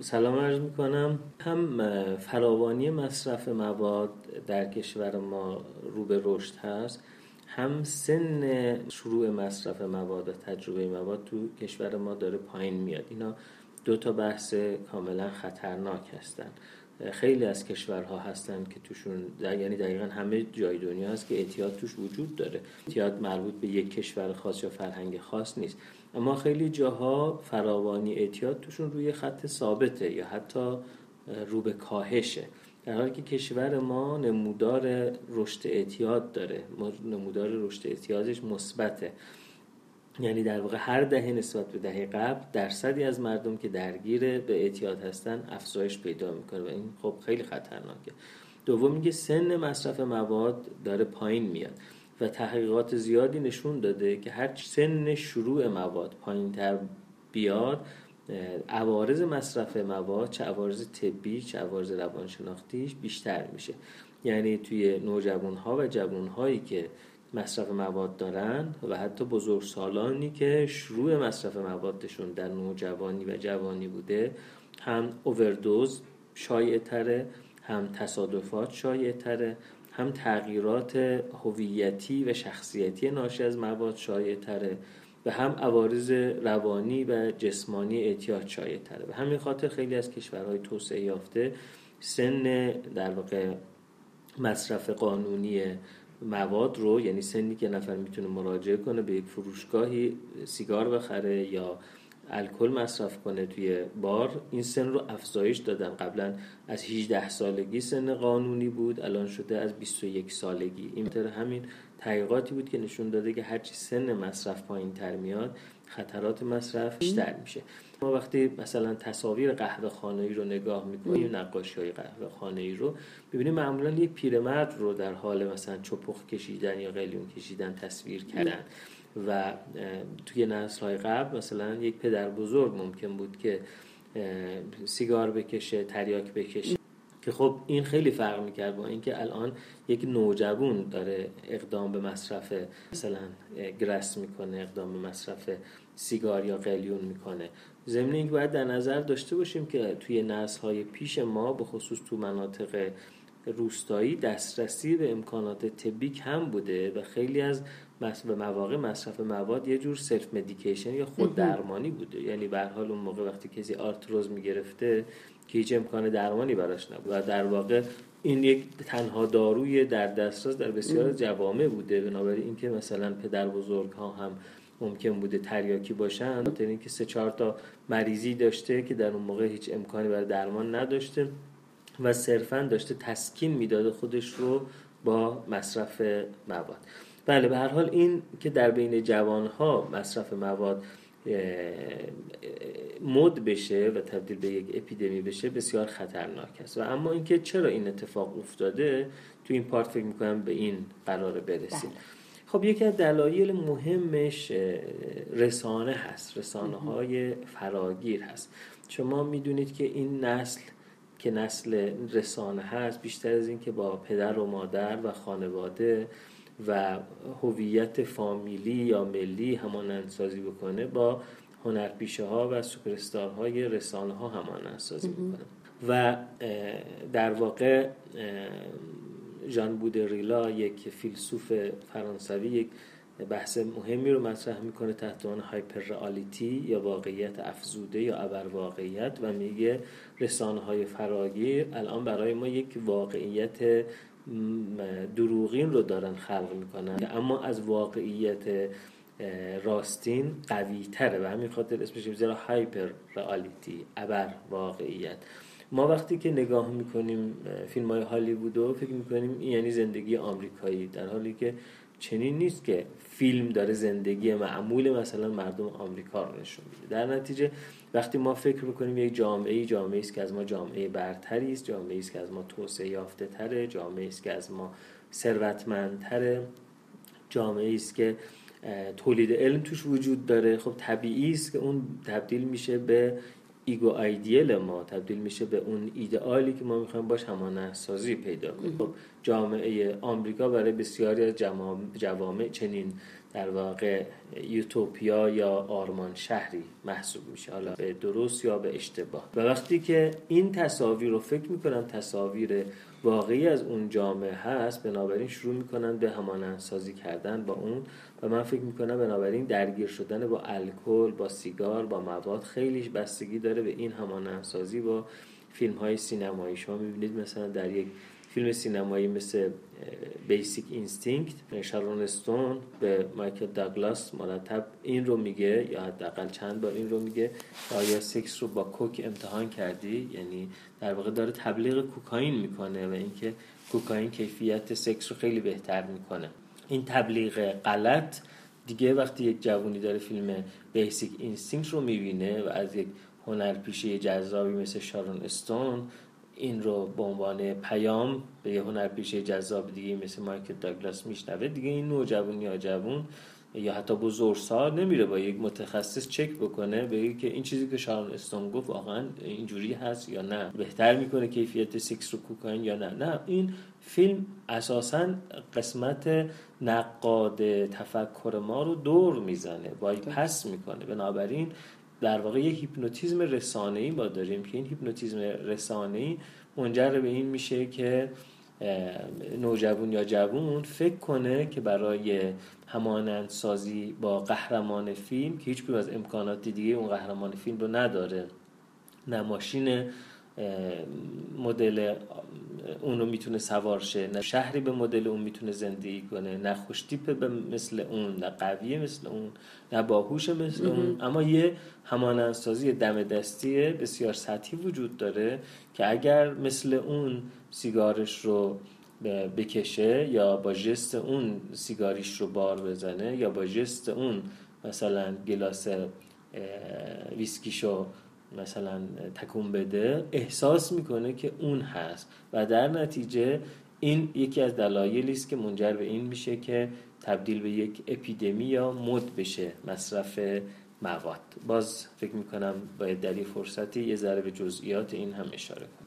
سلام عرض می‌کنم. هم فراوانی مصرف مواد در کشور ما رو به رشد هست هم سن شروع مصرف مواد و تجربه مواد تو کشور ما داره پایین میاد. اینا دو تا بحث کاملا خطرناک هستن. خیلی از کشورها هستن که توشون یعنی دقیقا همه جای دنیا هست که اعتیاد توش وجود داره. اعتیاد مربوط به یک کشور خاص یا فرهنگ خاص نیست. اما خیلی جاها فراوانی اعتیاد توشون روی خط ثابته یا حتی رو به کاهشه. در حالی که کشور ما نمودار رشد اعتیاد داره. نمودار رشد اعتیادش مثبته. یعنی در واقع هر دهه نسبت به دهه قبل درصدی از مردم که درگیر به اعتیاد هستن افزایش پیدا می‌کنه و این خب خیلی خطرناکه. دوم میگه سن مصرف مواد داره پایین میاد و تحقیقات زیادی نشون داده که هر سن شروع مواد پایین تر بیاد عوارض مصرف مواد چه عوارض طبی چه عوارض روانشناختیش بیشتر میشه. یعنی توی نوجوان ها و جوان هایی که مصرف مواد دارن و حتی بزرگ سالانی که شروع مصرف موادشون در نوجوانی و جوانی بوده هم اووردوز شایع تره هم تصادفات شایع تره هم تغییرات هویتی و شخصیتی ناشی از مواد شایع تره و هم عوارض روانی و جسمانی اعتیاد شایع تره. به همین خاطر خیلی از کشورهای توسعه یافته سن در واقع مصرف قانونی مواد رو یعنی سنی که نفر می‌تونه مراجعه کنه به یک فروشگاهی سیگار بخره یا الکل مصرف کنه توی بار. این سن رو افزایش دادن. قبلا از 18 سالگی سن قانونی بود الان شده از 21 سالگی. این همین تحقیقاتی بود که نشون داده که هرچی سن مصرف پایین تر میاد خطرات مصرف بیشتر میشه. ما وقتی مثلا تصاویر قهوه خانه رو نگاه می‌کنیم نقاشی های قهوه خانه رو ببینیم معمولا یک پیرمرد رو در حال مثلا چپخ کشیدن یا قلیون کشیدن تصویر کردن. و توی نسل های قبل مثلا یک پدر بزرگ ممکن بود که سیگار بکشه تریاک بکشه. که خب این خیلی فرق می‌کرد با اینکه الان یک نوجوان داره اقدام به مصرف مثلا grass می‌کنه اقدام به مصرف سیگار یا قلیون می‌کنه. ضمن اینکه باید در نظر داشته باشیم که توی نسل های پیش ما به خصوص تو مناطق روستایی دسترسی به امکانات طبی کم بوده و خیلی از به مواقع مصرف مواد یه جور self medication یا خود درمانی بوده. یعنی به حال اون موقع وقتی کسی آرتروز می‌گرفته که هیچ امکان درمانی براش نبود. و در واقع این یک تنها داروی در دسترس در بسیار جوامع بوده. بنابراین اینکه مثلا پدر بزرگ ها هم ممکن بوده تریاکی باشن تا اینکه سه چهار تا مریضی داشته که در اون موقع هیچ امکانی برای درمان نداشته و صرفا داشته تسکین می‌داده خودش رو با مصرف مواد. بله به هر حال این که در بین جوانها مصرف مواد مد بشه و تبدیل به یک اپیدمی بشه بسیار خطرناک است. و اما اینکه چرا این اتفاق افتاده تو این پارت فکر می‌کنم به این قرار برسیم. بله. خب یکی از دلایل مهمش رسانه هست رسانه های فراگیر هست. شما می‌دونید که این نسل که نسل رسانه هست بیشتر از این که با پدر و مادر و خانواده و هویت فامیلی یا ملی همانند سازی بکنه با هنرپیشه ها و سوپرستار های رسانه ها همانند سازی بکنه. و در واقع ژان بودریلا یک فیلسوف فرانسوی یک بحث مهمی رو مطرح می‌کنه تحت عنوان هایپر رئالیتی یا واقعیت افزوده یا ابر واقعیت و میگه رسانه های فراگیر الان برای ما یک واقعیت دروغین رو دارن خلق می‌کنن. اما از واقعیت راستین قوی تره و همین خاطر اسمش می‌ذاره هایپر رئالیتی ابر واقعیت. ما وقتی که نگاه می‌کنیم فیلم های هالیوودو فکر می‌کنیم یعنی زندگی آمریکایی در حالی که چنین نیست که فیلم داره زندگی معمول مثلا مردم آمریکا رو نشون میده. در نتیجه وقتی ما فکر می‌کنیم یک جامعه جامعه است که از ما جامعه برتری است جامعه است که از ما توسعه یافته تره جامعه است که از ما ثروتمندتره جامعه است که تولید علم توش وجود داره. خب طبیعی است که اون تبدیل میشه به ایگو ایدیل ما تبدیل میشه به اون ایدئالی که ما می‌خوایم باش همانه سازی پیدا کنیم. خب جامعه آمریکا برای بسیاری از جوامع چنین در واقع یوتوپیا یا آرمان شهری محسوب میشه حالا به درست یا به اشتباه. و وقتی که این تصاویر رو فکر می‌کنم تصاویر واقعی از اون جامعه هست بنابراین شروع می‌کنن به همانندسازی کردن با اون و من فکر می‌کنم بنابراین درگیر شدن با الکل با سیگار با مواد خیلی بستگی داره به این همانندسازی با فیلم های سینمایی شما می‌بینید مثلا در یک فیلم سینمایی مثل Basic Instinct شارون استون به مایکل داگلاس مرتب این رو میگه یا حداقل چند بار این رو میگه آیا سکس رو با coke امتحان کردی؟ یعنی در واقع داره تبلیغ کوکائین می‌کنه و اینکه کوکائین کیفیت سکس رو خیلی بهتر می‌کنه. این تبلیغ غلط دیگه وقتی یک جوونی داره فیلم Basic Instinct رو می‌بینه و از یک هنرپیشه جذابی مثل شارون استون این رو به عنوان پیام به یه هنرپیشه جذاب دیگه مثل مایکل داگلاس میشنوه. دیگه این نوجوان یا جوون یا حتی بزرگسال نمیره با یک متخصص چک بکنه بگه که این چیزی که شارون استون گفت واقعا اینجوری هست یا نه. بهتر می‌کنه کیفیت سکس رو کوکائین یا نه. نه این فیلم اساسا قسمت نقاد تفکر ما رو دور می‌زنه پس می‌کنه. بنابراین در واقع یه هیپنوتیزم رسانه‌ای با داریم که این هیپنوتیزم رسانه‌ای منجر به این میشه که نوجوان یا جوون فکر کنه که برای همانند سازی با قهرمان فیلم که هیچ از امکانات دیگه اون قهرمان فیلم رو نداره. نه ماشین مدل اون رو می‌تونه سوار شه. نه شهری به مدل اون می‌تونه زندگی کنه نه خوشتیپه به مثل اون نه قویه مثل اون نه باهوش مثل اون. اما یه همانندسازی دم دستی بسیار سطحی وجود داره که اگر مثل اون سیگارش رو بکشه یا با جست اون سیگاریش رو بار بزنه یا با جست اون مثلا گلاس ویسکیشو مثلا تکون بده احساس می‌کنه که اون هست. و در نتیجه این یکی از دلایلی است که منجر به این میشه که تبدیل به یک اپیدمی یا مد بشه مصرف مواد. باز فکر می‌کنم باید در این فرصتی یه ذره به جزئیات این هم اشاره کنم